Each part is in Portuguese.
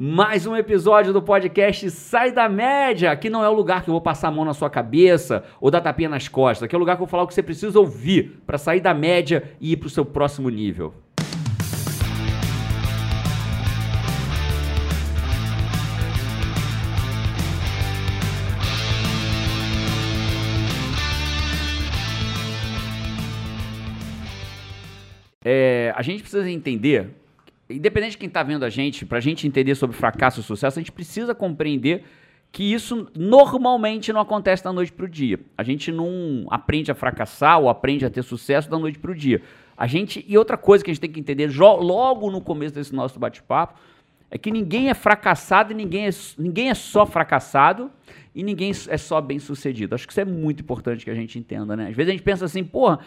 Mais um episódio do podcast Sai da Média. Aqui não é o lugar que eu vou passar a mão na sua cabeça ou dar tapinha nas costas. Aqui é o lugar que eu vou falar o que você precisa ouvir para sair da média e ir para o seu próximo nível. É, a gente precisa entender independente de quem está vendo a gente, para a gente entender sobre fracasso e sucesso, a gente precisa compreender que isso normalmente não acontece da noite para o dia. A gente não aprende a fracassar ou aprende a ter sucesso da noite para o dia. A gente e outra coisa que a gente tem que entender logo no começo desse nosso bate-papo é que ninguém é fracassado e ninguém é, ninguém é só fracassado e ninguém é só bem sucedido. Acho que isso é muito importante que a gente entenda, né? Às vezes a gente pensa assim, porra,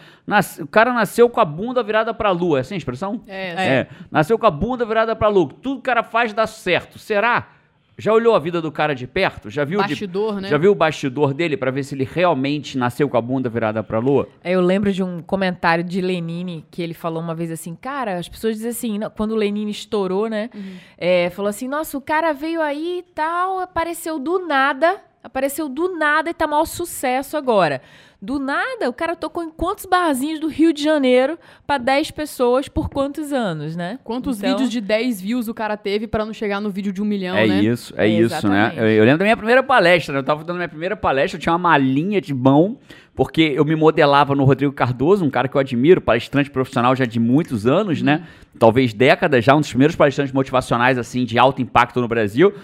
o cara nasceu com a bunda virada para a lua. É assim a expressão? É, é. é. Nasceu com a bunda virada para a lua. Tudo que o cara faz dá certo. Será? Já olhou a vida do cara de perto? Já viu bastidor, de, né? Já viu o bastidor dele para ver se ele realmente nasceu com a bunda virada para a lua? Eu lembro de um comentário de Lenine que ele falou uma vez assim, cara, as pessoas dizem assim, quando o Lenine estourou, né? Uhum. É, falou assim, nossa, o cara veio aí e tal, apareceu do nada Apareceu do nada e tá maior sucesso agora. Do nada, o cara tocou em quantos barzinhos do Rio de Janeiro para 10 pessoas por quantos anos, né? Quantos então... vídeos de 10 views o cara teve para não chegar no vídeo de um milhão, é né? Isso, é, é isso, né? Eu, eu, lembro da minha primeira palestra, né? Eu tava dando minha primeira palestra, eu tinha uma malinha de mão, porque eu me modelava no Rodrigo Cardoso, um cara que eu admiro, palestrante profissional já de muitos anos, né? Uhum. Talvez décadas já, um dos primeiros palestrantes motivacionais, assim, de alto impacto no Brasil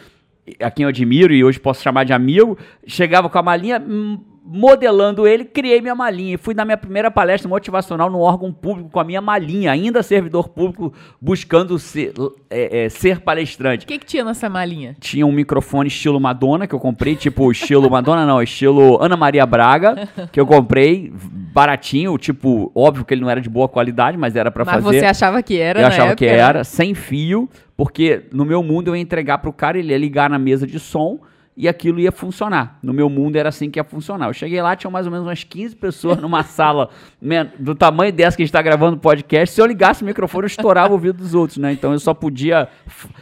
a quem eu admiro e hoje posso chamar de amigo, chegava com a malinha, hum, modelando ele, criei minha malinha. E fui na minha primeira palestra motivacional no órgão público com a minha malinha, ainda servidor público, buscando ser, é, é, ser palestrante. O que, que tinha nessa malinha? Tinha um microfone estilo Madonna, que eu comprei, tipo estilo Madonna, não, estilo Ana Maria Braga, que eu comprei baratinho, tipo, óbvio que ele não era de boa qualidade, mas era para fazer. Mas você achava que era, Eu achava época? que era, sem fio, porque no meu mundo eu ia entregar pro cara, ele ia ligar na mesa de som e aquilo ia funcionar. No meu mundo era assim que ia funcionar. Eu cheguei lá, tinha mais ou menos umas 15 pessoas numa sala do tamanho dessa que a gente está gravando o podcast. Se eu ligasse o microfone, eu estourava o ouvido dos outros, né? Então eu só podia.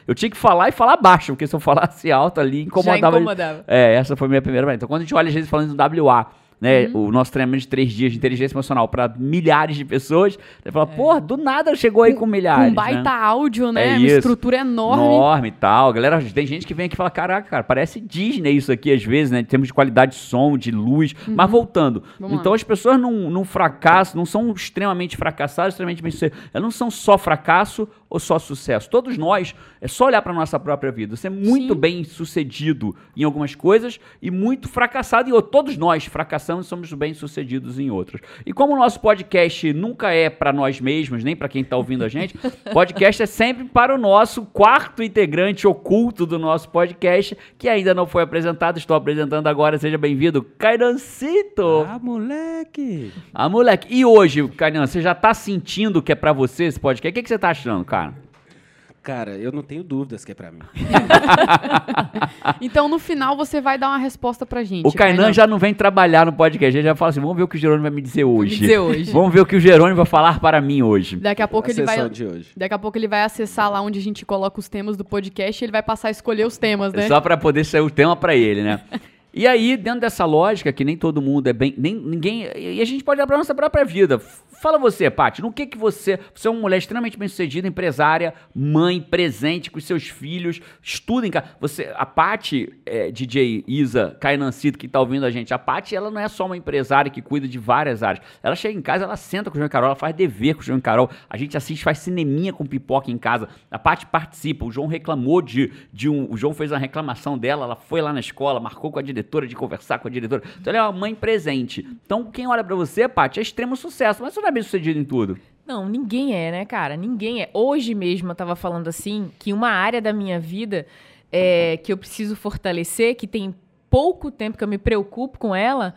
Eu tinha que falar e falar baixo, porque se eu falasse alto ali, incomodava. Já incomodava. É, essa foi a minha primeira. Então quando a gente olha, às vezes, falando do WA né, uhum. o nosso treinamento de três dias de inteligência emocional para milhares de pessoas, você fala, é. porra, do nada chegou aí com milhares. Com um baita né? áudio, né? É uma estrutura enorme. Enorme e tal. Galera, tem gente que vem aqui e fala, caraca, cara, parece Disney isso aqui às vezes, né? Em termos de qualidade de som, de luz. Uhum. Mas voltando. Vamos então lá. as pessoas não, não fracassam, não são extremamente fracassadas, extremamente bem Elas não são só fracasso ou só sucesso. Todos nós, é só olhar para nossa própria vida. Você é muito Sim. bem sucedido em algumas coisas e muito fracassado em outras. Todos nós fracassamos e somos bem sucedidos em outras. E como o nosso podcast nunca é para nós mesmos, nem para quem está ouvindo a gente, podcast é sempre para o nosso quarto integrante oculto do nosso podcast, que ainda não foi apresentado. Estou apresentando agora. Seja bem-vindo, Cairancito. Ah, moleque. Ah, moleque. E hoje, Cairan, você já está sentindo que é para você esse podcast? O que, que você está achando, cara? Cara? Cara, eu não tenho dúvidas que é pra mim. então, no final, você vai dar uma resposta pra gente. O Kainan já não vem trabalhar no podcast. Ele já fala assim: vamos ver o que o Jerônimo vai me dizer hoje. Me dizer hoje. vamos ver o que o Jerônimo vai falar para mim hoje. Daqui a pouco a ele vai. De hoje. Daqui a pouco ele vai acessar lá onde a gente coloca os temas do podcast e ele vai passar a escolher os temas, né? Só para poder sair o tema para ele, né? E aí, dentro dessa lógica, que nem todo mundo é bem. Nem, ninguém. E a gente pode olhar para nossa própria vida. Fala você, Paty, no que que você. Você é uma mulher extremamente bem-sucedida, empresária, mãe, presente com os seus filhos, estuda em casa. Você, a Paty, é, DJ Isa Cainancito, que tá ouvindo a gente, a Paty, ela não é só uma empresária que cuida de várias áreas. Ela chega em casa, ela senta com o João Carol, ela faz dever com o João Carol. A gente assiste, faz cineminha com pipoca em casa. A Paty participa. O João reclamou de, de um. O João fez uma reclamação dela, ela foi lá na escola, marcou com a diretora de conversar com a diretora. Então ela é uma mãe presente. Então, quem olha para você, Paty, é extremo sucesso. Mas você não é bem sucedido em tudo. Não, ninguém é, né, cara? Ninguém é. Hoje mesmo eu tava falando assim que uma área da minha vida é, que eu preciso fortalecer, que tem pouco tempo que eu me preocupo com ela,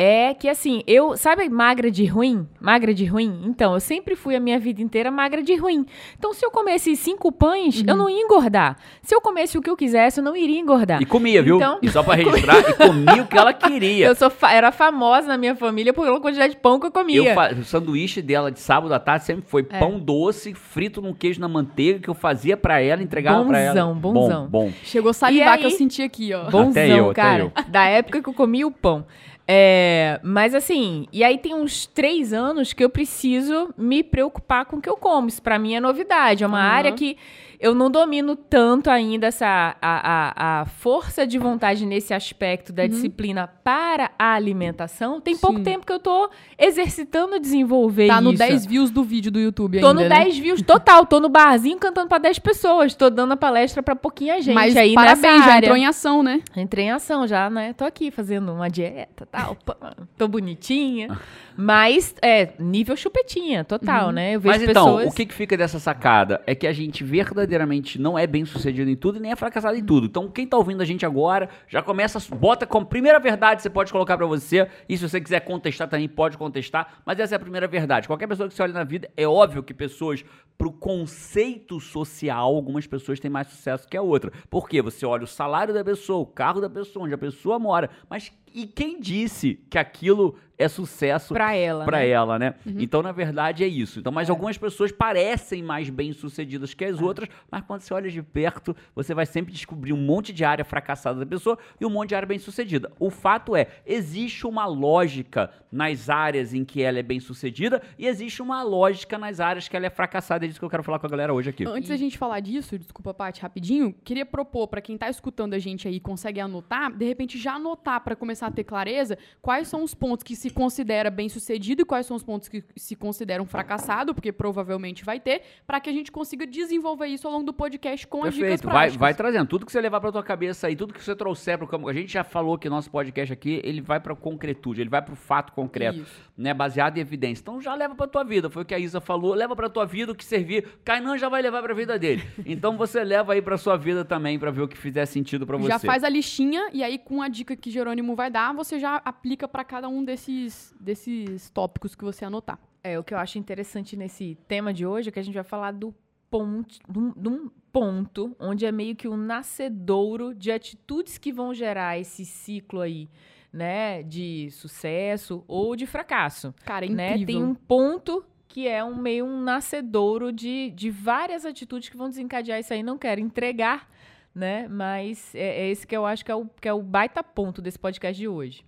é que assim, eu, sabe magra de ruim? Magra de ruim? Então, eu sempre fui a minha vida inteira magra de ruim. Então, se eu comesse cinco pães, uhum. eu não ia engordar. Se eu comesse o que eu quisesse, eu não iria engordar. E comia, viu? Então, e só pra registrar, e comia o que ela queria. Eu sou fa era famosa na minha família por uma quantidade de pão que eu comia. Eu o sanduíche dela de sábado à tarde sempre foi é. pão doce, frito num queijo na manteiga, que eu fazia para ela, entregava bonzão, pra ela. Bonzão, bonzão. Bom, bom. Chegou a salivar que eu senti aqui, ó. Bonzão, até eu, cara. Até eu. Da época que eu comia o pão. É, mas assim, e aí tem uns três anos que eu preciso me preocupar com o que eu como. Isso pra mim é novidade. É uma uhum. área que eu não domino tanto ainda essa a, a, a força de vontade nesse aspecto da uhum. disciplina para a alimentação. Tem Sim. pouco tempo que eu tô exercitando desenvolver tá isso. Tá no 10 views do vídeo do YouTube tô ainda, Tô no né? 10 views total. Tô no barzinho cantando para 10 pessoas. Tô dando a palestra para pouquinha gente Mas aí parabéns, já entrou em ação, né? Entrei em ação já, né? Tô aqui fazendo uma dieta, tal. tô bonitinha. Mas, é, nível chupetinha, total, uhum. né? Eu vejo Mas então, pessoas... o que, que fica dessa sacada? É que a gente verdadeiramente não é bem sucedido em tudo e nem é fracassado em tudo. Então, quem tá ouvindo a gente agora, já começa, bota como primeira verdade, você pode colocar para você. E se você quiser contestar também, pode contestar. Mas essa é a primeira verdade. Qualquer pessoa que você olha na vida, é óbvio que pessoas, pro conceito social, algumas pessoas têm mais sucesso que a outra. Por quê? Você olha o salário da pessoa, o carro da pessoa, onde a pessoa mora. Mas e quem disse que aquilo é sucesso para ela, pra né? ela, né? Uhum. Então, na verdade, é isso. Então, mas é. algumas pessoas parecem mais bem-sucedidas que as é. outras, mas quando você olha de perto, você vai sempre descobrir um monte de área fracassada da pessoa e um monte de área bem-sucedida. O fato é, existe uma lógica nas áreas em que ela é bem-sucedida e existe uma lógica nas áreas que ela é fracassada. É disso que eu quero falar com a galera hoje aqui. Antes da gente falar disso, desculpa, Paty, rapidinho, queria propor para quem tá escutando a gente aí consegue anotar, de repente já anotar para começar a ter clareza quais são os pontos que se considera bem sucedido e quais são os pontos que se consideram fracassado, porque provavelmente vai ter, para que a gente consiga desenvolver isso ao longo do podcast com Perfeito. as dicas práticas. Vai, vai trazendo tudo que você levar para tua cabeça aí, tudo que você trouxer para o campo. A gente já falou que nosso podcast aqui, ele vai para concretude, ele vai para o fato concreto, isso. né, baseado em evidência. Então já leva para tua vida, foi o que a Isa falou, leva para tua vida o que servir. Kainan já vai levar para a vida dele. Então você leva aí para sua vida também para ver o que fizer sentido para você. Já faz a listinha e aí com a dica que Jerônimo vai dar, você já aplica para cada um desses, desses tópicos que você anotar. É, o que eu acho interessante nesse tema de hoje é que a gente vai falar do ponto, de um ponto onde é meio que um nascedouro de atitudes que vão gerar esse ciclo aí, né, de sucesso ou de fracasso. Cara, é né? incrível. Tem um ponto que é um meio um nascedouro de, de várias atitudes que vão desencadear isso aí. Não quero entregar, né? Mas é, é esse que eu acho que é, o, que é o baita ponto desse podcast de hoje.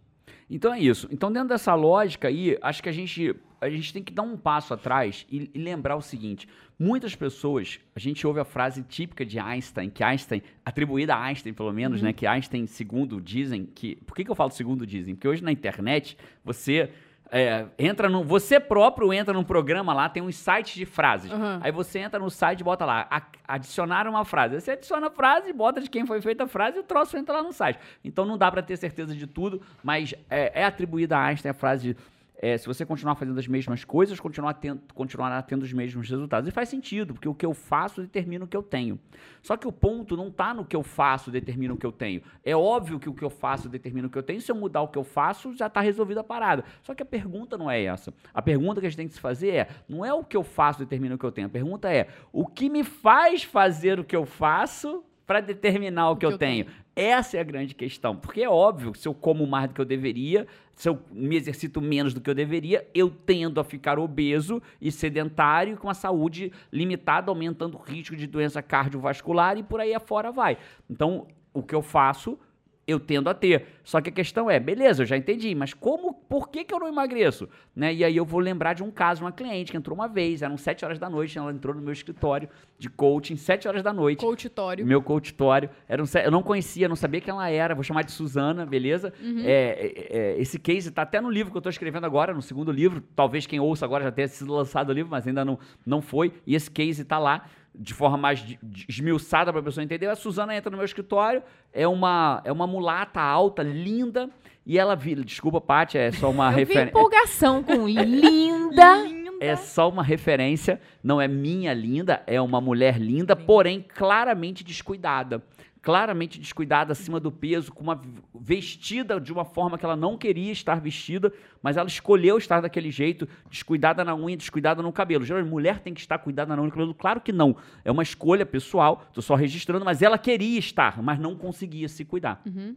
Então é isso. Então, dentro dessa lógica aí, acho que a gente, a gente tem que dar um passo atrás e, e, lembrar o seguinte: muitas pessoas, a gente ouve a frase típica de Einstein, que Einstein, atribuída a Einstein, pelo menos, uhum. né? Que Einstein, segundo dizem, que. Por que, que eu falo segundo dizem? Porque hoje na internet você é, entra no, você próprio entra num programa lá, tem um site de frases. Uhum. Aí você entra no site e bota lá, a, adicionar uma frase. Aí você adiciona a frase, bota de quem foi feita a frase e o troço entra lá no site. Então não dá para ter certeza de tudo, mas é, é atribuída a Einstein a frase de é, se você continuar fazendo as mesmas coisas, continuar tendo, continuará tendo os mesmos resultados. E faz sentido, porque o que eu faço determina o que eu tenho. Só que o ponto não está no que eu faço determina o que eu tenho. É óbvio que o que eu faço determina o que eu tenho. Se eu mudar o que eu faço, já está resolvida a parada. Só que a pergunta não é essa. A pergunta que a gente tem que se fazer é: não é o que eu faço determina o que eu tenho. A pergunta é: o que me faz fazer o que eu faço para determinar o, o que, eu, eu tenho. tenho. Essa é a grande questão. Porque é óbvio, se eu como mais do que eu deveria, se eu me exercito menos do que eu deveria, eu tendo a ficar obeso e sedentário com a saúde limitada, aumentando o risco de doença cardiovascular e por aí afora vai. Então, o que eu faço eu tendo a ter. Só que a questão é, beleza, eu já entendi, mas como, por que, que eu não emagreço? Né? E aí eu vou lembrar de um caso, uma cliente que entrou uma vez, eram sete horas da noite, ela entrou no meu escritório de coaching, sete horas da noite. Coachitório. Meu coachitório. Era um, eu não conhecia, não sabia quem ela era, vou chamar de Suzana, beleza? Uhum. É, é, é, esse case está até no livro que eu estou escrevendo agora, no segundo livro, talvez quem ouça agora já tenha sido lançado o livro, mas ainda não, não foi, e esse case está lá de forma mais esmiuçada para a pessoa entender. A Suzana entra no meu escritório, é uma, é uma mulata alta, linda, e ela vira. Desculpa, Paty, é só uma referência. empolgação com linda. é só uma referência, não é minha linda, é uma mulher linda, porém claramente descuidada. Claramente descuidada, acima do peso, com uma vestida de uma forma que ela não queria estar vestida, mas ela escolheu estar daquele jeito, descuidada na unha, descuidada no cabelo. Geralmente, mulher tem que estar cuidada na unha e no cabelo? Claro que não. É uma escolha pessoal, tô só registrando, mas ela queria estar, mas não conseguia se cuidar. Uhum.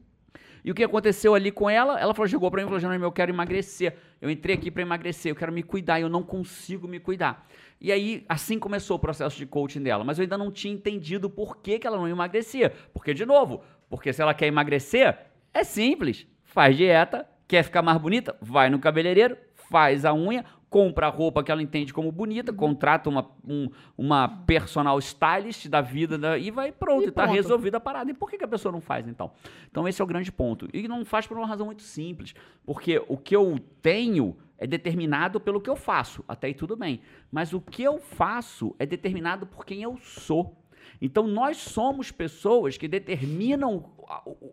E o que aconteceu ali com ela? Ela falou, chegou pra mim e falou, Jerônimo, eu quero emagrecer. Eu entrei aqui para emagrecer, eu quero me cuidar eu não consigo me cuidar. E aí, assim começou o processo de coaching dela. Mas eu ainda não tinha entendido por que, que ela não emagrecia. Porque, de novo, porque se ela quer emagrecer, é simples. Faz dieta, quer ficar mais bonita, vai no cabeleireiro, faz a unha, compra a roupa que ela entende como bonita, contrata uma, um, uma personal stylist da vida da, e vai pronto, E e tá pronto. resolvida a parada. E por que, que a pessoa não faz, então? Então esse é o grande ponto. E não faz por uma razão muito simples. Porque o que eu tenho é determinado pelo que eu faço. Até aí tudo bem. Mas o que eu faço é determinado por quem eu sou. Então nós somos pessoas que determinam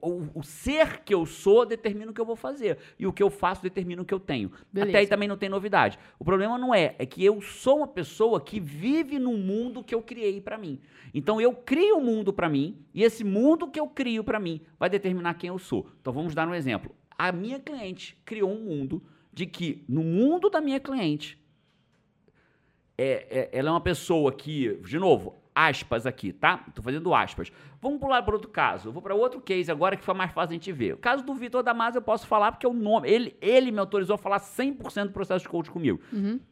o, o- o ser que eu sou determina o que eu vou fazer e o que eu faço determina o que eu tenho. Beleza. Até aí também não tem novidade. O problema não é é que eu sou uma pessoa que vive no mundo que eu criei pra mim. Então eu crio um mundo pra mim e esse mundo que eu crio pra mim vai determinar quem eu sou. Então vamos dar um exemplo. A minha cliente criou um mundo de que no mundo da minha cliente é, é- ela é uma pessoa que, de novo, aspas aqui, tá? Tô fazendo aspas. Vamos pular para outro caso. Eu vou para outro case agora que foi mais fácil a gente ver. O caso do Vitor Damasio eu posso falar porque é o nome. Ele, ele me autorizou a falar 100% do processo de coach comigo.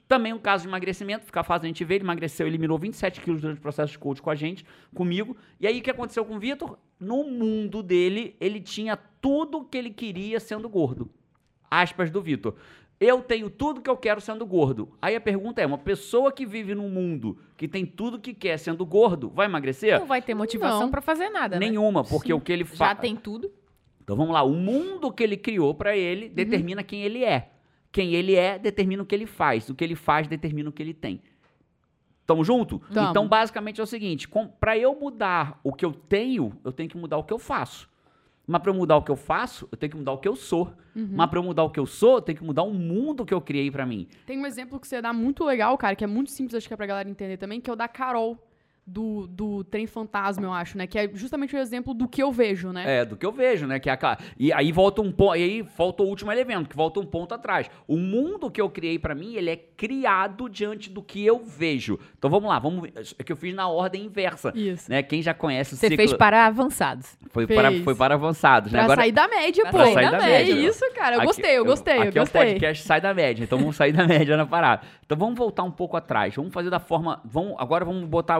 Também um caso de emagrecimento, fica fácil a gente ver. Ele emagreceu, eliminou 27 quilos durante o processo de coach com a gente, comigo. E aí o que aconteceu com o Vitor? No mundo dele, ele tinha tudo que ele queria sendo gordo aspas do Vitor. Eu tenho tudo que eu quero sendo gordo. Aí a pergunta é: uma pessoa que vive num mundo que tem tudo que quer sendo gordo, vai emagrecer? Não vai ter motivação pra fazer nada, né? Nenhuma, porque o que ele Já faz. tem tudo. Então vamos lá, o mundo que ele criou pra ele determina quem ele é. Quem ele é determina o que ele faz. O que ele faz determina o que ele tem. Tamo junto? Tamo. Então, basicamente é o seguinte: para eu mudar o que eu tenho, eu tenho que mudar o que eu faço. Mas para eu mudar o que eu faço, eu tenho que mudar o que eu sou. Mas para eu mudar o que eu sou, eu tenho que mudar o mundo que eu criei pra mim. Tem um exemplo que você dá muito legal, cara, que é muito simples, acho que é pra galera entender também, que é o da Carol, do, do Trem Fantasma, eu acho, né? Que é justamente o exemplo do que eu vejo, né? É, do que eu vejo, né? Que é aquela... E aí volta um ponto. E aí falta o último elemento, que volta um ponto atrás. O mundo que eu criei pra mim, ele é criado diante do que eu vejo. Então vamos lá, vamos. É que eu fiz na ordem inversa. Isso. Né? Quem já conhece o Você ciclo. fez para avançados. Foi, Fez. para, foi para avançados, né? Pra sair da média, Pra pô. sair da média. É isso, cara. Eu Aqui- gostei, eu gostei, eu Aqui é o gostei. podcast Sai da Média, então vamos sair da média na parada. Então vamos voltar um pouco atrás. Vamos fazer da forma. Vamos, agora vamos botar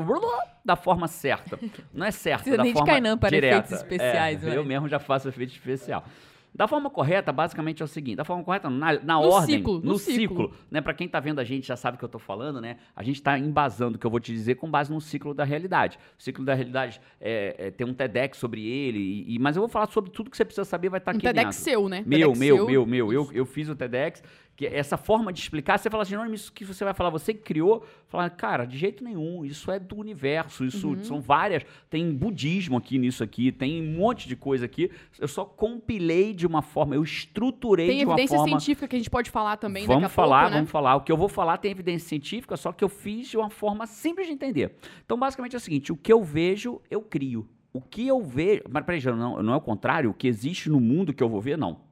da forma certa. Não é certa, Precisa da nem de forma Kainan para direta. efeitos especiais, É, eu mesmo já faço efeito especial. Da forma correta, basicamente é o seguinte: da forma correta, na, na No ordem, ciclo, no, no ciclo, ciclo. né? Para quem tá vendo a gente já sabe o que eu tô falando, né? A gente tá embasando o que eu vou te dizer com base no ciclo da realidade. O ciclo da realidade é, é, tem um TEDx sobre ele, e, e- mas eu vou falar sobre tudo que você precisa saber, vai estar Um aqui TEDx dentro. seu, né? Meu, TEDx meu, seu. meu, meu. Eu, eu fiz o TEDx, que essa forma de explicar, você fala assim, isso que você vai falar, você que criou, fala, cara, de jeito nenhum, isso é do universo, isso Uhum. são várias, tem budismo aqui nisso aqui, tem um monte de coisa aqui, eu só compilei de uma forma, eu estruturei Tem de uma evidência forma... científica que a gente pode falar também daqui Vamos a falar, pouco, né? vamos falar. O que eu vou falar tem evidência científica, só que eu fiz de uma forma simples de entender. Então, basicamente é o seguinte: o que eu vejo, eu crio. O que eu vejo. Mas peraí, não, não é o contrário? O que existe no mundo que eu vou ver, não.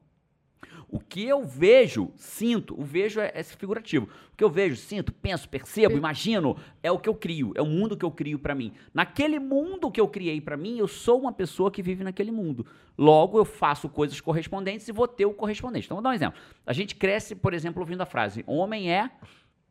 O que eu vejo, sinto, o vejo é, é figurativo. O que eu vejo, sinto, penso, percebo, imagino, é o que eu crio, é o mundo que eu crio pra mim. Naquele mundo que eu criei pra mim, eu sou uma pessoa que vive naquele mundo. Logo, eu faço coisas correspondentes e vou ter o correspondente. Então, vou dar um exemplo. A gente cresce, por exemplo, ouvindo a frase: homem é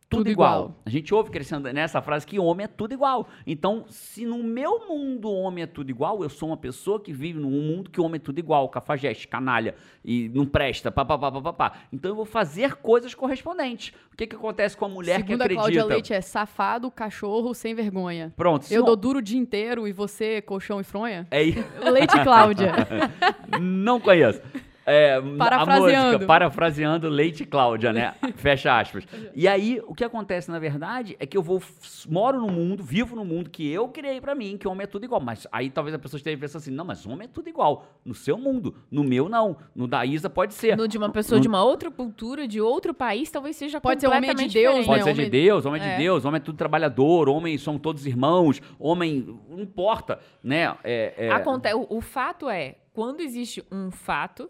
tudo, Tudo igual. igual. A gente ouve crescendo nessa frase que homem é tudo igual. Então, se no meu mundo homem é tudo igual, eu sou uma pessoa que vive num mundo que homem é tudo igual, cafajeste, canalha, e não presta, papapá, papapá. Então eu vou fazer coisas correspondentes. O que, que acontece com a mulher Segundo que a acredita? Cláudia Leite é safado, cachorro, sem vergonha. Pronto, Eu não- dou duro o dia inteiro e você, colchão e fronha? É, Leite Cláudia. não conheço. É, a Parafraseando. música, parafraseando Leite Cláudia, né? Fecha aspas. E aí, o que acontece, na verdade, é que eu vou, moro no mundo, vivo no mundo que eu criei pra mim, que o homem é tudo igual. Mas aí talvez a pessoa esteja pensando assim, não, mas o homem é tudo igual. No seu mundo, no meu não. No da Isa pode ser. No de uma pessoa de uma outra cultura, de outro país, talvez seja Pode ser homem de completamente Deus. Pode né? ser de Homem- Deus, homem É. de Deus, homem é tudo trabalhador, homem são todos irmãos, homem. Não importa, né? É, é- Aconte- o, o fato é, quando existe um fato,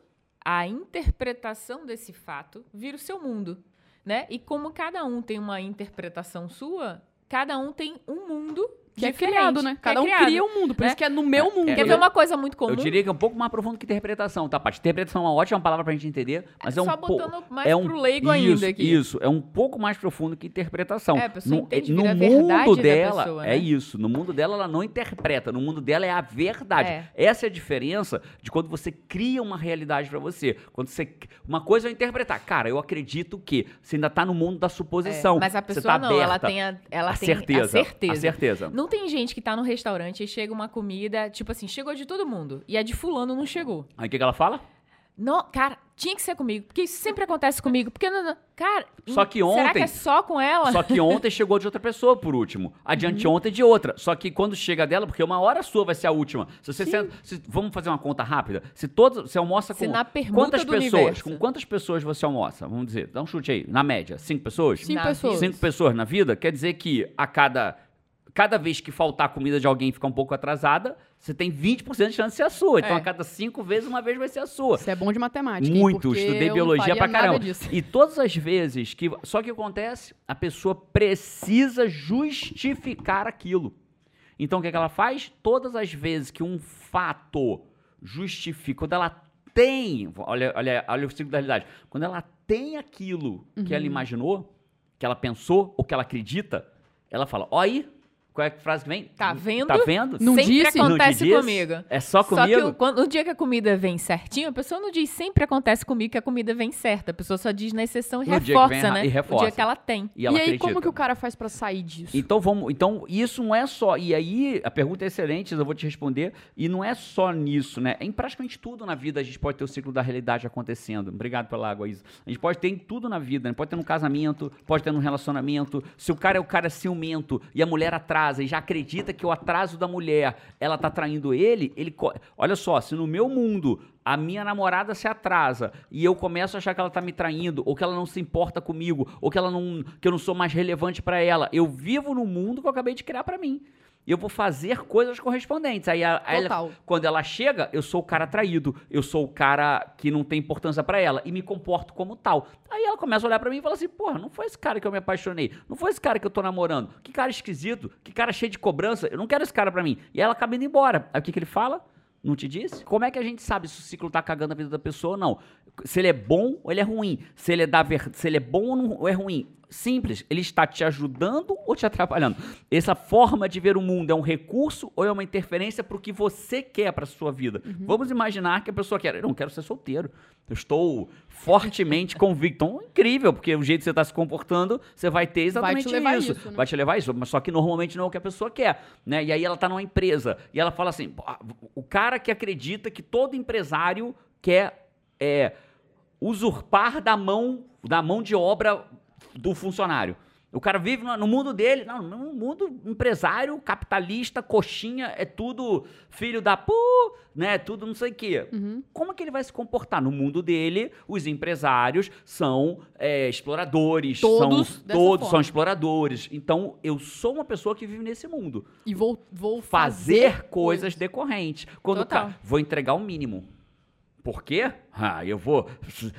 a interpretação desse fato vira o seu mundo, né? E como cada um tem uma interpretação sua, cada um tem um mundo Que é criado, né? que Cada é um criado. cria um mundo. Por né? isso que é no meu mundo. Quer eu- ver uma coisa muito comum? Eu diria que é um pouco mais profundo que interpretação, tá, Paty? Interpretação é uma ótima palavra pra gente entender, mas é, Só um pouco. botando mais é um, pro leigo isso, ainda aqui. Isso, é um pouco mais profundo que interpretação. É, a pessoa no, entende, no mundo verdade da dela, pessoa, é né? isso. No mundo dela, ela não interpreta. No mundo dela é a verdade. É. Essa é a diferença de quando você cria uma realidade pra você. Quando você. Uma coisa é eu interpretar. Cara, eu acredito que você ainda tá no mundo da É, suposição. mas a Você pessoa tá não, ela aberta tem a, ela a tem certeza. a certeza. A certeza. Não tem gente que tá no restaurante e chega uma comida, tipo assim, chegou de todo mundo. E a de fulano não chegou. Aí o que, que ela fala? Não, cara, tinha que ser comigo. Porque isso sempre acontece comigo. Porque, não, não- cara... Só que Será que ontem- é só com ela? Só que ontem chegou de outra pessoa por último. Adiante Uhum. ontem de outra. Só que quando chega dela, porque uma hora sua vai ser a última. Se você senta- se- vamos fazer uma conta rápida. Se todos você almoça Se com na permuta quantas do pessoas? universo. Com quantas pessoas você almoça? Vamos dizer, dá um chute aí. Na média, cinco pessoas. Cinco Na pessoas. Cinco pessoas na vida quer dizer que a cada cada vez que faltar comida de alguém ficar um pouco atrasada, você tem 20% de chance de ser a sua. Então É. a cada cinco vezes uma vez vai ser a sua. Você é bom de matemática. hein? Muito, Porque estudei biologia pra caramba. disso. E todas as vezes que. Só que o que acontece? A pessoa precisa justificar aquilo. Então o que, é que ela faz? Todas as vezes que um fato justifica, quando ela tem. Olha, olha, olha o ciclo da realidade. Quando ela tem aquilo que Uhum. ela imaginou, que ela pensou, ou que ela acredita, ela fala: ó aí. Qual é a frase que vem? Tá vendo? Tá vendo? Não sempre disse? Não te acontece disse? comigo. É só Só comigo? que o, quando, o dia que a comida vem certinho, a pessoa não diz sempre acontece comigo que a comida vem certa. A pessoa só diz na exceção e No reforça, vem né? e O reforça. dia que ela tem. E, ela E aí, acredita. como que o cara faz pra sair disso? Então vamos, então isso não é só, e aí a pergunta é excelente, eu vou te responder, e não é só nisso, né? Em praticamente tudo na vida a gente pode ter o ciclo da realidade acontecendo. Obrigado pela água, Isa. A gente pode ter em tudo na vida, né? pode ter num casamento, pode ter num relacionamento. Se o cara é o cara ciumento e a mulher atrasa e já acredita que o atraso da mulher, ela tá traindo ele, ele olha só, se no meu mundo a minha namorada se atrasa e eu começo a achar que ela tá me traindo, ou que ela não se importa comigo, ou que ela não, que eu não sou mais relevante pra ela, eu vivo no mundo que eu acabei de criar pra mim. E eu vou fazer coisas correspondentes. Aí, a- aí ela- quando ela chega, eu sou o cara traído, eu sou o cara que não tem importância pra ela e me comporto como tal. Aí ela começa a olhar pra mim e fala assim: "Porra, não foi esse cara que eu me apaixonei, não foi esse cara que eu tô namorando. Que cara esquisito, que cara cheio de cobrança, eu não quero esse cara pra mim". E ela acaba indo embora. Aí o que que ele fala? Não te disse? Como é que a gente sabe se o ciclo tá cagando a vida da pessoa ou não? Se ele é bom ou ele é ruim? Se ele é, da ver... se ele é bom ou, não- ou é ruim? Simples, ele está te ajudando ou te atrapalhando? Essa forma de ver o mundo é um recurso ou é uma interferência para o que você quer para sua vida? Vamos imaginar que a pessoa quer, eu não quero ser solteiro. Eu estou fortemente convicto. Então, incrível, porque o jeito que você está se comportando, você vai ter exatamente levar isso. isso, né? Vai te levar a isso, mas só que normalmente não é o que a pessoa quer, né? E aí ela tá numa empresa e ela fala assim, "Pô, o cara que acredita que todo empresário quer é, usurpar da mão da mão de obra do funcionário. O cara vive no, mundo dele, não, no mundo empresário, capitalista, coxinha, é tudo filho da pu, né? Tudo não sei o quê. Uhum. Como é que ele vai se comportar? No mundo dele, os empresários são é, exploradores, Todos são, todos são forma. exploradores. Então, eu sou uma pessoa que vive nesse mundo. E vou, vou Fazer, fazer, coisas decorrentes. Quando Total. cara, vou entregar o mínimo. Por quê? Ah, eu vou.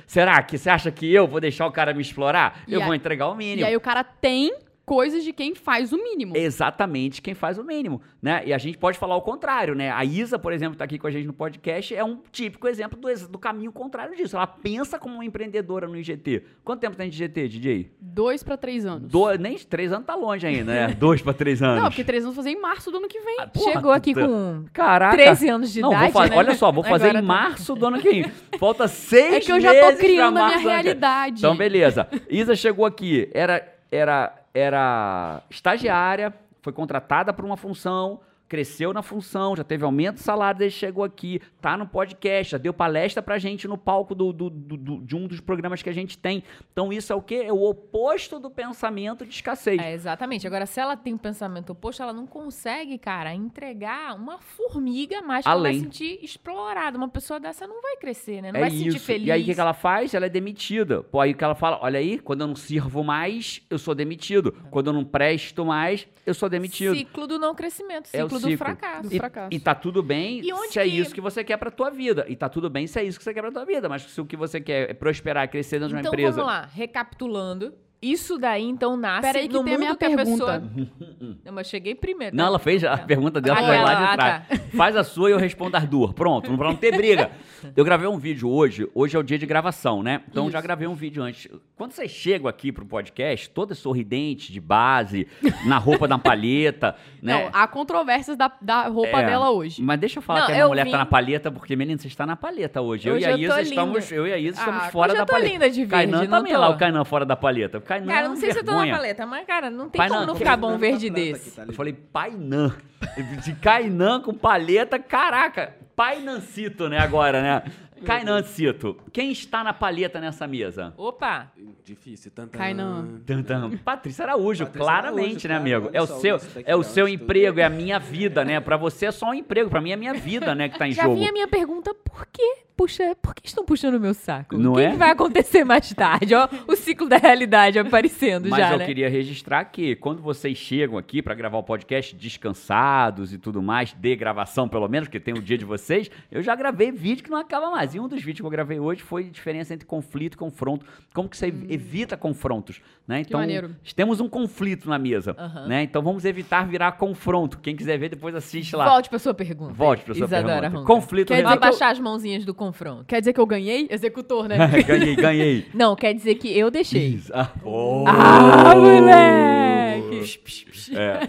Será que você acha que eu vou deixar o cara me explorar? E eu aí- vou entregar o E mínimo. aí o cara tem coisas de quem faz o mínimo. Exatamente quem faz o mínimo, né? E a gente pode falar o contrário, né? A Isa, por exemplo, tá aqui com a gente no podcast, é um típico exemplo do, do caminho contrário disso. Ela pensa como uma empreendedora no IGT. Quanto tempo tem de IGT, DJ? Dois pra três anos. Do, nem três anos tá longe ainda, né? Dois pra três anos. Não, porque três anos fazer em março do ano que vem. Ah, porra, Chegou aqui com Caraca. 13 anos de Não, idade, vou fa- né? olha só, vou fazer Agora em tá- março do ano que vem. Falta seis É que eu já tô meses criando a minha realidade. Então, beleza. Isa chegou aqui, era, era, era estagiária, foi contratada para uma função cresceu na função, já teve aumento de salário desde que chegou aqui, tá no podcast, já deu palestra pra gente no palco do, do- do- de um dos programas que a gente tem. Então isso é o quê? É o oposto do pensamento de escassez. É, exatamente. Agora, se ela tem um pensamento oposto, ela não consegue, cara, entregar uma formiga mais que Além. vai sentir explorada. Uma pessoa dessa não vai crescer, né? Não é vai se sentir isso. feliz. E aí o que, ela faz? Ela é demitida. Pô, aí o que ela fala, olha aí, quando eu não sirvo mais, eu sou demitido. Quando eu não presto mais, eu sou demitido. Ciclo do não crescimento, É o ciclo do ciclo. fracasso. Do E, fracasso. e tá tudo bem E onde se é que- isso que você quer pra tua vida. E tá tudo bem se é isso que você quer pra tua vida. Mas se o que você quer é prosperar, crescer dentro de Então uma empresa. vamos lá, recapitulando. Isso daí, então, nasce Peraí que no tem a mundo minha que a pessoa... pergunta. Não, mas cheguei primeiro. Não, tá? ela fez a Tá. pergunta dela, Ah, foi lá ela- de ah, trás. tá. Faz a sua e eu respondo as duas. Pronto, pra não ter briga. Eu gravei um vídeo hoje, hoje é o dia de gravação, né? Então eu já Isso. gravei um vídeo antes. Quando vocês chegam aqui pro podcast, toda sorridente, de base, na roupa da palheta, né? Não, há controvérsias da, da roupa É, dela hoje. Mas deixa eu falar Não, que a minha mulher vim- tá na palheta, porque, menina, você está na paleta hoje. Hoje eu e a Isa estamos, linda. eu e a Isa estamos Ah, fora hoje da eu tô paleta. linda de verde, Kainan não também, tô? lá o Kainan fora da paleta. Kainan, Cara, não sei se eu tô na vergonha. paleta, mas, cara, não tem Pai, como não, ficar bom um verde desse. aqui, tá Eu falei Painã. De Kainan com paleta, caraca. Painancito, né, agora, né? Kainancito. Quem está na paleta nessa mesa? Opa! Difícil. Tantan. Kainan. Tum. Patrícia Araújo, Patrícia claramente, Araújo, né, amigo? É o seu, é o ó, seu tudo. emprego, é a minha vida, né? Pra você é só um emprego, pra mim é minha vida, né, que tá em Já jogo. vinha a minha pergunta, por que puxa, por que estão puxando o meu saco? Não o que, é? que vai acontecer mais tarde? Ó, o ciclo da realidade aparecendo Mas já, eu né? queria registrar que quando vocês chegam aqui pra gravar o podcast descansados e tudo mais, de gravação pelo menos, porque tem o dia de vocês, eu já gravei vídeo que não acaba mais. E um dos vídeos que eu gravei hoje foi a diferença entre conflito e confronto. Como que você evita confrontos, né? Então, temos um conflito na mesa, Aham. né? Então vamos evitar virar confronto. Quem quiser ver, depois assiste lá. Volte pra sua pergunta. Volte pra sua Isadora pergunta. Honda. Conflito Quer dizer que eu- abaixar as mãozinhas do confronto. Quer dizer que eu ganhei? Executor, né? ganhei, ganhei. Não, quer dizer que eu deixei. Ah, oh. Ah, moleque! É.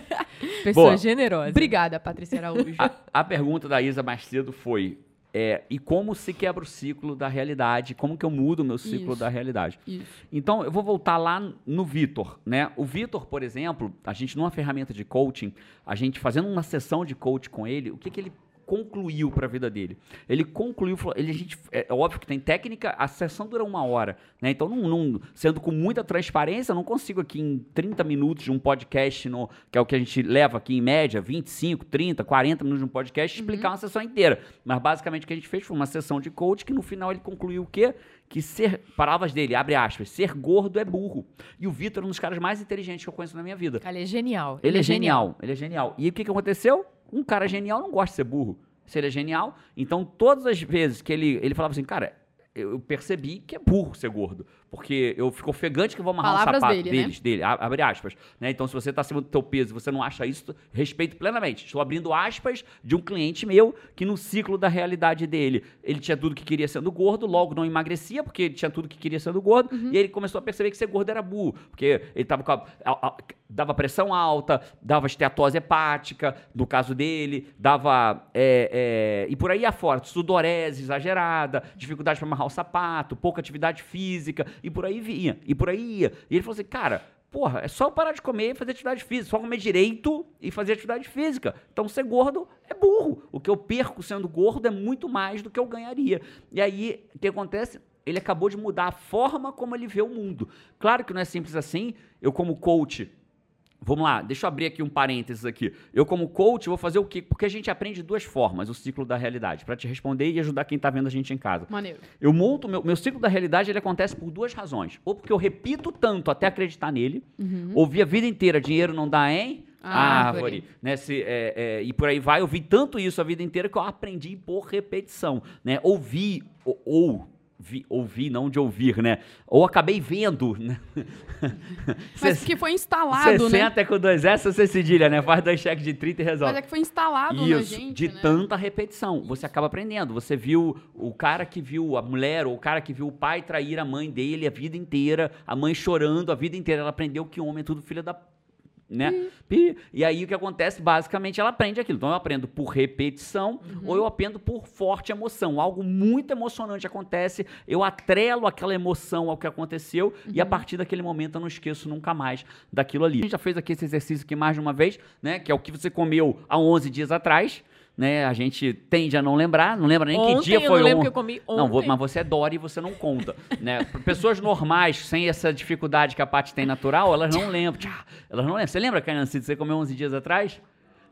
Pessoa Boa. generosa. Obrigada, Patrícia Araújo. A, a pergunta da Isa mais cedo foi: é, e como se quebra o ciclo da realidade? Como que eu mudo o meu ciclo Isso. da realidade? Isso. Então, eu vou voltar lá no Vitor, né? O Vitor, por exemplo, a gente numa ferramenta de coaching, a gente fazendo uma sessão de coaching com ele, o que que ele concluiu para a vida dele? Ele concluiu, falou, ele, a gente, é óbvio que tem técnica, a sessão dura uma hora, né? Então, não, não- sendo com muita transparência, não consigo aqui em 30 minutos de um podcast, no, que é o que a gente leva aqui em média, 25, 30, 40 minutos de um podcast, explicar uma sessão inteira. Mas basicamente o que a gente fez foi uma sessão de coaching que no final ele concluiu o quê? Que ser, palavras dele, abre aspas, ser gordo é burro. E o Vitor é um dos caras mais inteligentes que eu conheço na minha vida. Ele é genial. Ele é genial, ele é genial. E o que, que aconteceu? Um cara genial não gosta de ser burro. Se ele é genial, então todas as vezes que ele, ele falava assim, cara, eu percebi que é burro ser gordo. Porque eu fico ofegante que eu vou amarrar Palavras um sapato dele, né? deles, dele, a- abre aspas. Né? Então, se você está acima do teu peso e você não acha isso, respeito plenamente. Estou abrindo aspas de um cliente meu que no ciclo da realidade dele, ele tinha tudo que queria sendo gordo, logo não emagrecia, porque ele tinha tudo que queria sendo gordo, Uhum. e ele começou a perceber que ser gordo era burro, porque ele tava com a, a- a- dava pressão alta, dava esteatose hepática, no caso dele, dava é, é, e por aí afora, sudorese exagerada, dificuldade para amarrar o sapato, pouca atividade física, e por aí vinha, e por aí ia. E ele falou assim, cara, porra, é só parar de comer e fazer atividade física, só comer direito e fazer atividade física. Então ser gordo é burro. O que eu perco sendo gordo é muito mais do que eu ganharia. E aí, o que acontece? Ele acabou de mudar a forma como ele vê o mundo. Claro que não é simples assim. Eu, como coach, Vamos lá, deixa eu abrir aqui um parênteses aqui. Eu, como coach, vou fazer o quê? Porque a gente aprende de duas formas o ciclo da realidade, para te responder e ajudar quem está vendo a gente em casa. Maneiro. Eu monto, meu, meu ciclo da realidade ele acontece por duas razões. Ou porque eu repito tanto até acreditar nele, ouvi a vida inteira, dinheiro não dá em Árvore. árvore. Né? Se, é, é, e por aí vai, eu vi tanto isso a vida inteira que eu aprendi por repetição. Né? Ouvi, ou, ou vi, ouvi, não de ouvir, né? Ou acabei vendo, né? Mas que foi instalado, né? 60 é com dois S ou cedilha, né? Faz dois cheques de 30 e resolve. Mas é que foi instalado na Isso, gente, de né? tanta repetição. Você acaba aprendendo. Você viu o cara que viu a mulher, ou o cara que viu o pai trair a mãe dele a vida inteira, a mãe chorando a vida inteira. Ela aprendeu que homem é tudo filho da. Né? Pi. E aí o que acontece? Basicamente ela aprende aquilo. Então eu aprendo por repetição ou eu aprendo por forte emoção. Algo muito emocionante acontece, eu atrelo aquela emoção ao que aconteceu e a partir daquele momento eu não esqueço nunca mais daquilo ali. A gente já fez aqui esse exercício aqui mais de uma vez, né? Que é o que você comeu há 11 dias atrás. Né, a gente tende a não lembrar, não lembra nem Ontem que dia eu foi não lembro on- que eu comi Não, vou- ontem. mas você é Dory e você não conta, né? Pessoas normais, sem essa dificuldade que a Paty tem natural, elas não lembram. Tchá, Elas não lembram. Você lembra, Canhancito, você comeu 11 dias atrás?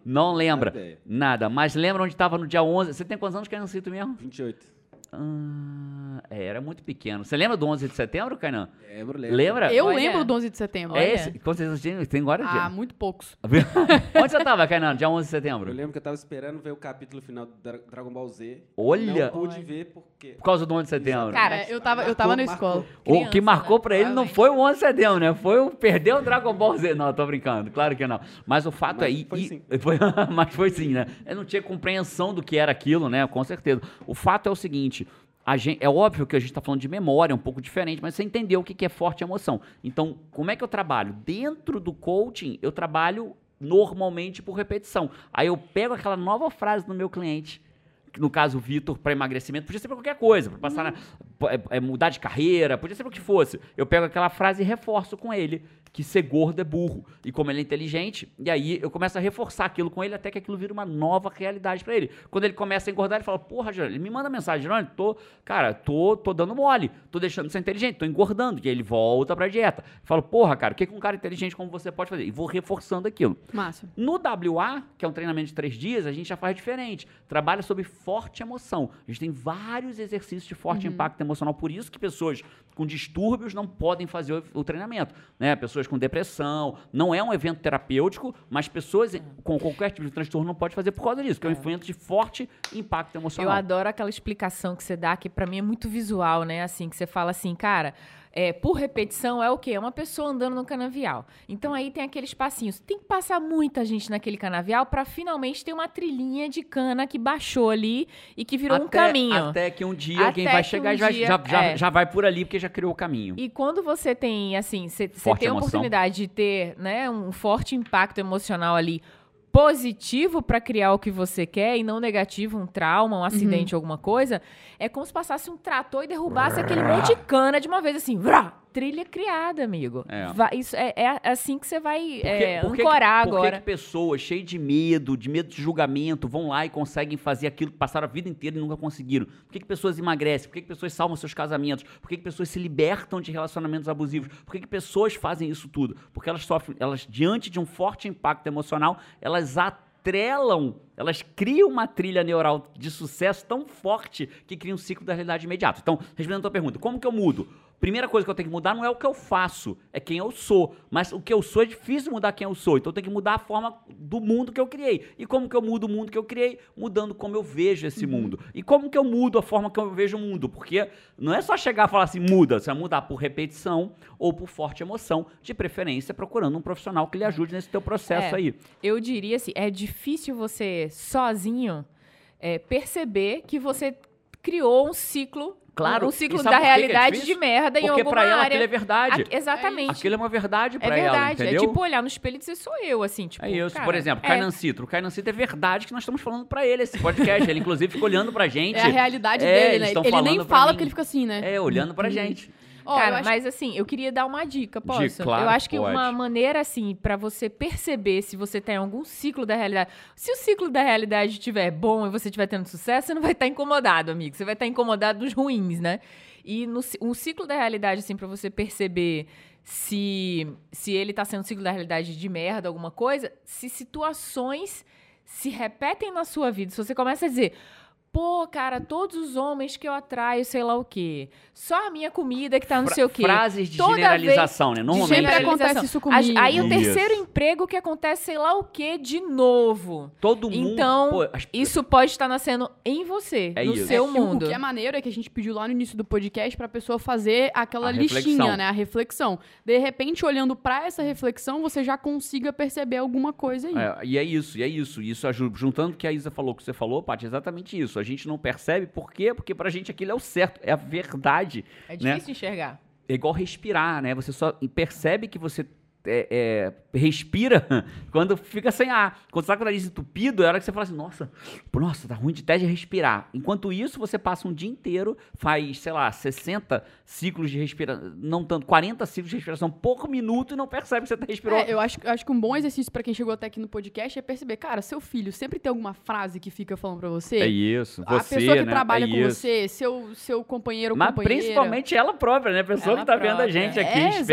Não lembra. Nada. Nada. Mas lembra onde estava no dia 11? Você tem quantos anos, Canhancito, mesmo? 28. Ah, é, era muito pequeno. Você lembra do 11 de setembro, Kainan? Lembro, lembro. Lembra? Eu Olha. lembro do 11 de setembro. É esse? Quantos anos tem? Agora? Ah, dia? muito poucos. Onde você tava, Kainan? Dia 11 de setembro? Eu lembro que eu tava esperando ver o capítulo final do Dra- Dragon Ball Z. Olha! Não pude ver porque... Por causa do 11 de setembro. Cara, eu tava, eu tava na Marcou, escola. O que marcou né? pra ele não foi o 11 de setembro, né? Foi o perder o Dragon Ball Z. Não, tô brincando, claro que não. Mas o fato Mas é. e- foi e- sim. foi- mas foi sim, né? Eu não tinha compreensão do que era aquilo, né? Com certeza. O fato é o seguinte. A gen- é óbvio que a gente está falando de memória, um pouco diferente, mas você entendeu o que que é forte emoção. Então, como é que eu trabalho? Dentro do coaching, eu trabalho normalmente por repetição. Aí eu pego aquela nova frase do meu cliente, no caso o Vitor, para emagrecimento, podia ser para qualquer coisa, para passar na, p- é- mudar de carreira, podia ser para o que fosse. Eu pego aquela frase e reforço com ele que ser gordo é burro. E como ele é inteligente, e aí eu começo a reforçar aquilo com ele até que aquilo vira uma nova realidade para ele. Quando ele começa a engordar, ele fala: "Porra, Jerônimo", ele me manda mensagem, Jerônimo, tô, cara, tô, tô dando mole, tô deixando de ser inteligente, tô engordando". E aí ele volta pra dieta. Eu falo: "Porra, cara, o que que um cara inteligente como você pode fazer?" E vou reforçando aquilo. Massa. No WA, que é um treinamento de três dias, a gente já faz diferente. Trabalha sobre forte emoção. A gente tem vários exercícios de forte impacto emocional. Por isso que pessoas com distúrbios não podem fazer o, o treinamento. Né? Pessoas com depressão. Não é um evento terapêutico, mas pessoas com qualquer tipo de transtorno não podem fazer por causa disso, que é um evento de forte impacto Eu emocional. adoro aquela explicação que você dá, que pra mim é muito visual, né? Assim, que você fala assim, cara, é, por repetição é o quê? É uma pessoa andando no canavial. Então aí tem aqueles passinhos. Tem que passar muita gente naquele canavial pra finalmente ter uma trilhinha de cana que baixou ali e que virou um Até- caminho. Até que um dia alguém Até vai que chegar um e vai- dia- já, já, é. já vai por ali, porque já criou o caminho. E quando você tem, assim, você tem a oportunidade de ter, né, um forte impacto emocional ali positivo pra criar o que você quer e não negativo, um trauma, um acidente, alguma coisa, é como se passasse um trator e derrubasse aquele monte de cana de uma vez, assim, vrá, trilha criada, amigo. É. Vai- isso é, é assim que você vai Por que- é, por que que- ancorar por que agora. que pessoas cheias de medo, de medo de julgamento, vão lá e conseguem fazer aquilo que passaram a vida inteira e nunca conseguiram? Por que, que pessoas emagrecem? Por que, que pessoas salvam seus casamentos? Por que, que pessoas se libertam de relacionamentos abusivos? Por que, que pessoas fazem isso tudo? Porque elas sofrem, elas, diante de um forte impacto emocional, elas atrelam, elas criam uma trilha neural de sucesso tão forte que cria um ciclo da realidade imediata. Então, respondendo a tua pergunta, como que eu mudo? Primeira coisa que eu tenho que mudar não é o que eu faço, é quem eu sou. Mas o que eu sou é difícil mudar quem eu sou. Então eu tenho que mudar a forma do mundo que eu criei. E como que eu mudo o mundo que eu criei? Mudando como eu vejo esse mundo. E como que eu mudo a forma que eu vejo o mundo? Porque não é só chegar e falar assim, muda. Você vai mudar por repetição ou por forte emoção, de preferência procurando um profissional que lhe ajude nesse teu processo É. aí. Eu diria assim, é difícil você sozinho é, perceber que você criou um ciclo, Claro. um ciclo da é realidade difícil? de merda em Porque alguma pra ela área. aquilo é verdade. A- exatamente. Aquilo é uma verdade É pra ela, verdade. entendeu? É tipo olhar no espelho e dizer, sou eu, assim, tipo. É isso. cara, Por exemplo, é. Kainan Citro. O Kainan Citro é verdade que nós estamos falando pra ele esse podcast. ele, inclusive, fica olhando pra gente. É a realidade É, dele, né? Ele nem fala porque ele fica assim, né? É, olhando pra gente. Eu Cara, acho- mas assim, eu queria dar uma dica, posso? Dica, claro eu acho que pode. uma maneira, assim, pra você perceber se você tem algum ciclo da realidade. Se o ciclo da realidade estiver bom e você estiver tendo sucesso, você não vai estar incomodado, amigo. Você vai estar incomodado dos ruins, né? E no, um ciclo da realidade, assim, pra você perceber se, se ele tá sendo um ciclo da realidade de merda, alguma coisa, se situações se repetem na sua vida. Se você começa a dizer. Pô, cara, todos os homens que eu atraio, sei lá o quê. Só a minha comida que tá não Fra- sei o quê. Frases de Toda generalização, né? Normalmente. Sempre acontece isso comigo. Aí o Isso. terceiro emprego que acontece, sei lá o quê, de novo. Todo mundo. Então, pô, as- Isso pode estar nascendo em você, É no isso. seu É o- mundo. O que é maneiro é que a gente pediu lá no início do podcast pra pessoa fazer aquela A listinha, reflexão. né? A reflexão. De repente, olhando pra essa reflexão, você já consiga perceber alguma coisa aí. É, e é isso, e é isso. Isso juntando o que a Isa falou, o que você falou, Paty, é exatamente isso. A gente não percebe por quê? Porque pra gente aquilo é o certo, é a verdade. É né? difícil enxergar. É igual respirar, né? Você só percebe que você é, é, respira quando fica sem ar. Quando você tá com o nariz entupido, é a hora que você fala assim, nossa, nossa, tá ruim de teste de respirar. Enquanto isso, você passa um dia inteiro, faz, sei lá, 60 ciclos de respiração, não tanto, 40 ciclos de respiração por minuto e não percebe que você tá respirando. É, eu acho, eu acho que um bom exercício pra quem chegou até aqui no podcast é perceber, cara, seu filho sempre tem alguma frase que fica falando pra você. É isso, a você, pessoa que né? trabalha é com isso. você, seu, seu companheiro ou Mas companheira. principalmente ela própria, né? A pessoa Ela que tá vendo a própria. gente aqui, É, especialmente.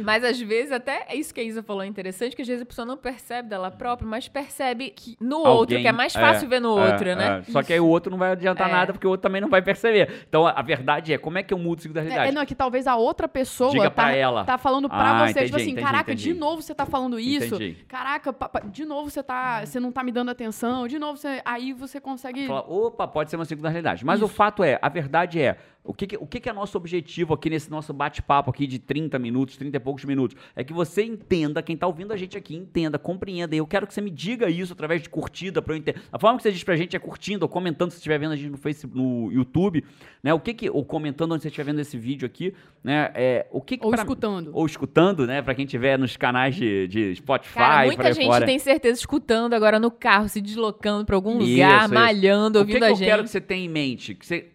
exatamente. Mas às vezes até é isso que a Isa falou é interessante, que às vezes a pessoa não percebe dela própria, mas percebe que no outro, Alguém- que é mais fácil é, ver no é, outro, né? é. Só que aí o outro não vai adiantar É. nada, porque o outro também não vai perceber. Então a, a verdade é, como é que eu mudo o ciclo da É, realidade? é, não, é que talvez a outra pessoa Diga tá, pra ela. tá falando pra Ah, você, entendi, tipo assim, entendi, caraca, entendi. de novo você tá falando isso. Entendi. Caraca, pa- pa- de novo você tá. Você não tá me dando atenção. De novo você. Aí você consegue. Fala, opa, pode ser uma segunda realidade. Mas o fato é, a verdade é, o que, que- o que, que é nosso objetivo aqui nesse nosso bate-papo aqui de 30 minutos, 30 e poucos minutos? É que você entenda, quem tá ouvindo a gente aqui, entenda, compreenda. E eu quero que você me diga isso através de curtida pra eu entender. A forma que você diz pra gente é curtindo ou comentando se estiver vendo a gente no Facebook, no YouTube, né? O que que, ou comentando onde você estiver vendo esse vídeo aqui, né? É, o que que Ou pra- escutando. Ou escutando, né? Pra quem estiver nos canais de, de Spotify, Cara, muita gente fora. tem certeza escutando agora no carro, se deslocando pra algum lugar, isso. malhando, O ouvindo que, que a eu gente. quero que você tenha em mente? Que você,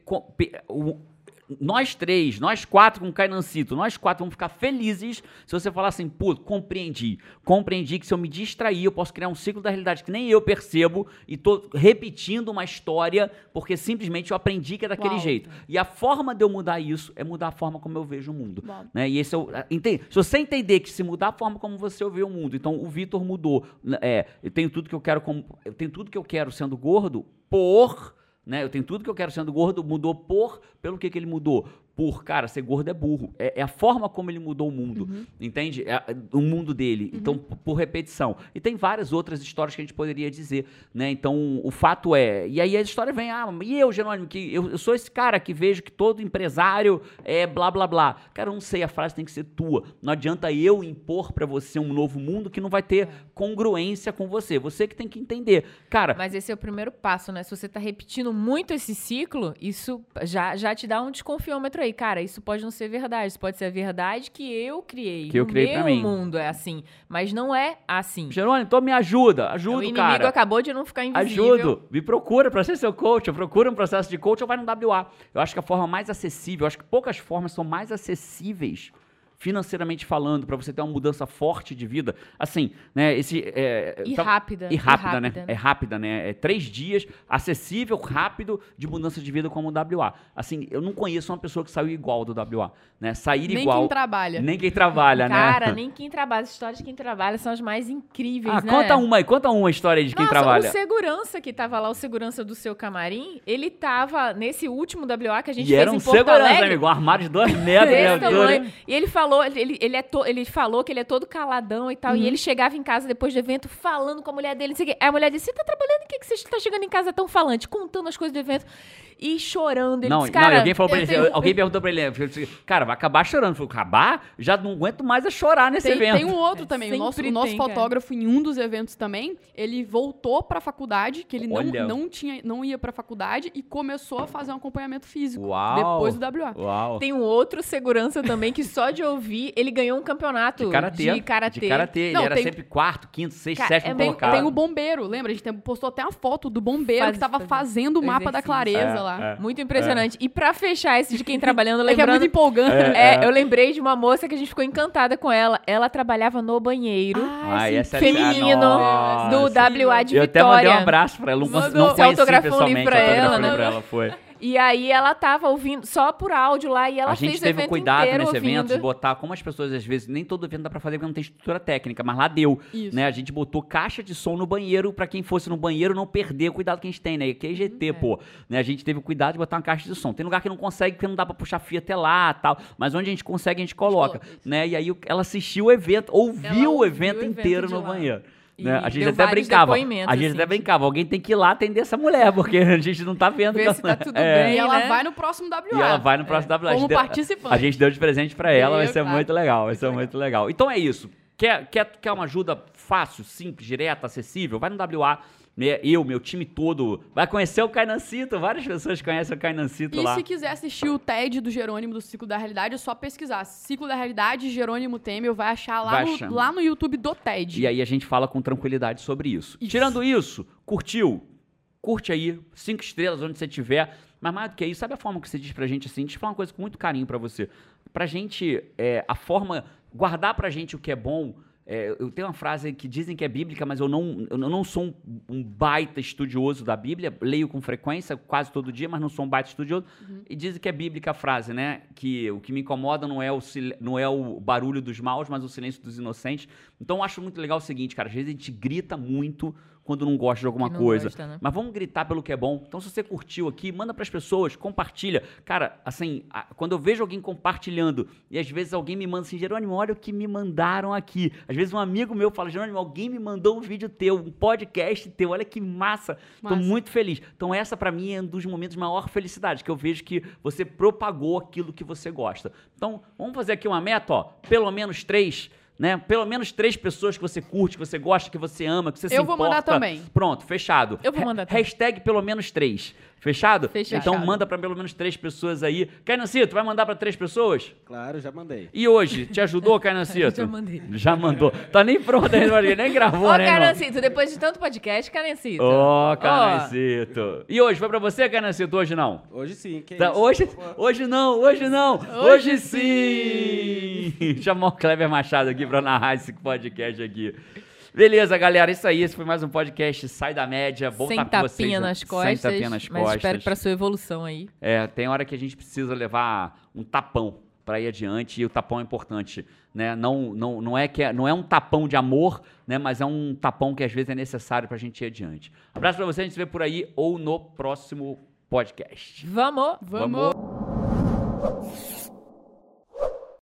o- nós três, nós quatro com o Cainancito, nós quatro vamos ficar felizes se você falar assim, pô, compreendi. Compreendi que se eu me distrair, eu posso criar um ciclo da realidade que nem eu percebo e tô repetindo uma história porque simplesmente eu aprendi que é daquele Uau. jeito. E a forma de eu mudar isso é mudar a forma como eu vejo o mundo. Uau. Né? E esse é o, entende? Se você entender que se mudar a forma como você vê o mundo, então o Vitor mudou, né, é, eu tenho tudo que eu quero como, eu tenho tudo que eu quero sendo gordo por, né? Eu tenho tudo que eu quero sendo gordo, mudou por, pelo que que ele mudou? Por, cara, ser gordo é burro. É, é a forma como ele mudou o mundo, entende? É, é o mundo dele. Então, p- por repetição. E tem várias outras histórias que a gente poderia dizer, né? Então, o fato é... E aí a história vem, ah, e eu, Jerônimo, que eu, eu sou esse cara que vejo que todo empresário é blá, blá, blá. Cara, eu não sei, a frase tem que ser tua. Não adianta eu impor pra você um novo mundo que não vai ter congruência com você. Você que tem que entender. Cara, Mas esse é o primeiro passo, né? Se você tá repetindo muito esse ciclo, isso já, já te dá um desconfiômetro aí. Cara, isso pode não ser verdade. Isso pode ser a verdade que eu criei. Que eu o criei meu pra mim. mundo é assim. Mas não é assim. Jerônimo, então me ajuda. o Ajuda, inimigo cara. acabou de não ficar invisível. Ajudo, me procura para ser seu coach, procura um processo de coach ou vai no WA. Eu acho que a forma mais acessível, eu acho que poucas formas são mais acessíveis financeiramente falando, para você ter uma mudança forte de vida. Assim, né, esse... é, E tá- rápida. E rápida, né? rápida, É rápida, né? É três dias, acessível, rápido, de mudança de vida como o WA. Assim, eu não conheço uma pessoa que saiu igual do WA, né? Sair Nem igual... quem trabalha. Nem quem trabalha, né? Cara, nem quem trabalha. As histórias de quem trabalha são as mais incríveis, Ah, né? conta uma aí, conta uma história de quem Nossa, trabalha. o segurança que tava lá, o segurança do seu camarim, ele tava nesse último WA que a gente E fez era em um Porto segurança, Alegre. amigo, um armário de dois metros de Desse altura. tamanho. E ele falou, ele, ele, é to- ele falou que ele é todo caladão e tal. E ele chegava em casa depois do evento falando com a mulher dele. o. Aí a mulher disse: Você tá trabalhando em que, que você tá chegando em casa tão falante? Contando as coisas do evento e chorando. Ele Não, disse, não, alguém falou pra ele, tenho- alguém perguntou pra ele, disse, cara, vai acabar chorando. Falei, acabar? Já não aguento mais a chorar nesse Tem, evento. tem um outro também. O nosso, o nosso tem, cara. fotógrafo, em um dos eventos também, ele voltou pra faculdade, que ele não, não, tinha, não ia pra faculdade, e começou a fazer um acompanhamento físico. Uau. Depois do WA. Uau. Tem um outro segurança também que só de ouvir, ele ganhou um campeonato De karatê. De karatê. De karatê. Não, Ele era tem- sempre quarto, quinto, sexto, Cara, sétimo é bem- colocado. Tem o bombeiro, lembra? A gente tem- postou até uma foto do bombeiro Faz- que tava faz- fazendo o mapa da clareza É, lá. é. Muito impressionante. E pra fechar esse de quem trabalhando, É que é muito lembrando... empolgante. É, eu lembrei de uma moça que a gente ficou encantada com ela. Ela trabalhava no banheiro Ai, essa é- feminino Ah, do. WA de Eu até Vitória. mandei um abraço pra ela. Não, Mandou- não Você conheci autografou um livro pessoalmente. pra ela, autografei né? pra ela, foi. E aí ela tava ouvindo só por áudio lá e ela a gente fez o teve evento cuidado inteiro nesse evento de ouvindo. botar, como as pessoas às vezes, nem todo evento dá pra fazer porque não tem estrutura técnica, mas lá deu. Isso. Né? A gente botou caixa de som no banheiro pra quem fosse no banheiro não perder cuidado que a gente tem, né? Que é IGT, pô. Né? A gente teve o cuidado de botar uma caixa de som. Tem lugar que não consegue porque não dá pra puxar fio até lá tal. Mas onde a gente consegue, a gente coloca. coloca, isso. né? E aí ela assistiu o evento, ouviu, ouviu o evento o evento inteiro no lá. banheiro. Né? A gente até brincava. A gente até assim, brincava. Alguém tem que ir lá atender essa mulher, porque a gente não tá vendo. Ver que se ela- tá tudo É. bem. E ela né? vai no próximo WA. E ela vai no próximo WA. A gente Como participante. A gente deu de presente pra ela, vai ser muito legal, vai ser muito legal. Então é isso. Quer, quer, quer uma ajuda fácil, simples, direta, acessível? Vai no WA, eu, meu time todo, vai conhecer o Cainancito. Várias pessoas conhecem o Cainancito E lá. se quiser assistir o TED do Jerônimo do Ciclo da Realidade, é só pesquisar. Ciclo da Realidade, Jerônimo Temer, vai achar lá, Vai no, lá no YouTube do TED. E aí a gente fala com tranquilidade sobre isso. Isso. Tirando isso, curtiu? Curte aí, cinco estrelas onde você estiver. Mas mais do que isso, sabe a forma que você diz pra gente assim? Deixa eu falar uma coisa com muito carinho pra você. Pra gente, é, a forma, guardar pra gente o que é bom. É, eu tenho uma frase que dizem que é bíblica, mas eu não, eu não sou um, um baita estudioso da Bíblia. Leio com frequência, quase todo dia, mas não sou um baita estudioso. E dizem que é bíblica a frase, né? Que o que me incomoda não é o, não é o barulho dos maus, mas o silêncio dos inocentes. Então eu acho muito legal o seguinte, cara. Às vezes a gente grita muito quando não gosta de alguma coisa. gosta, né? Mas vamos gritar pelo que é bom. Então, se você curtiu aqui, manda pras pessoas, compartilha. Cara, assim, a- quando eu vejo alguém compartilhando, e às vezes alguém me manda assim, Jerônimo, olha o que me mandaram aqui. Às vezes um amigo meu fala, Jerônimo, alguém me mandou um vídeo teu, um podcast teu, olha que massa. Tô Massa. muito feliz. Então, essa pra mim é um dos momentos de maior felicidade, que eu vejo que você propagou aquilo que você gosta. Então, vamos fazer aqui uma meta, ó, pelo menos três. Né? Pelo menos três pessoas que você curte, que você gosta, que você ama, que você se Eu vou mandar importa. também. Pronto, fechado. Eu vou mandar também. Hashtag pelo menos três. Fechado? Fechado. Então manda pra pelo menos três pessoas aí. Cainancito, vai mandar pra três pessoas? Claro, já mandei. E hoje, te ajudou, Cainancito? Já mandei. Já mandou. Tá nem pronto ainda, nem gravou, Ô, né, irmão? Canancito, depois de tanto podcast, Canancito. Ô, Cainancito. E hoje, foi pra você, Cainancito? Hoje não? Hoje sim, que Tá, isso? hoje, hoje não, hoje não, hoje, Hoje sim! Chamar o Kleber Machado aqui pra narrar esse podcast aqui. Beleza, galera, isso aí. Esse foi mais um podcast Sai da Média. Bom Sem estar com vocês. tapinha nas costas. Sem tapinha nas mas costas. espero pra sua evolução aí. É, tem hora que a gente precisa levar um tapão para ir adiante e o tapão é importante, né? Não, não, não é que é, não é um tapão de amor, né? Mas é um tapão que às vezes é necessário para a gente ir adiante. Abraço para você, a gente se vê por aí ou no próximo podcast. Vamos! Vamos.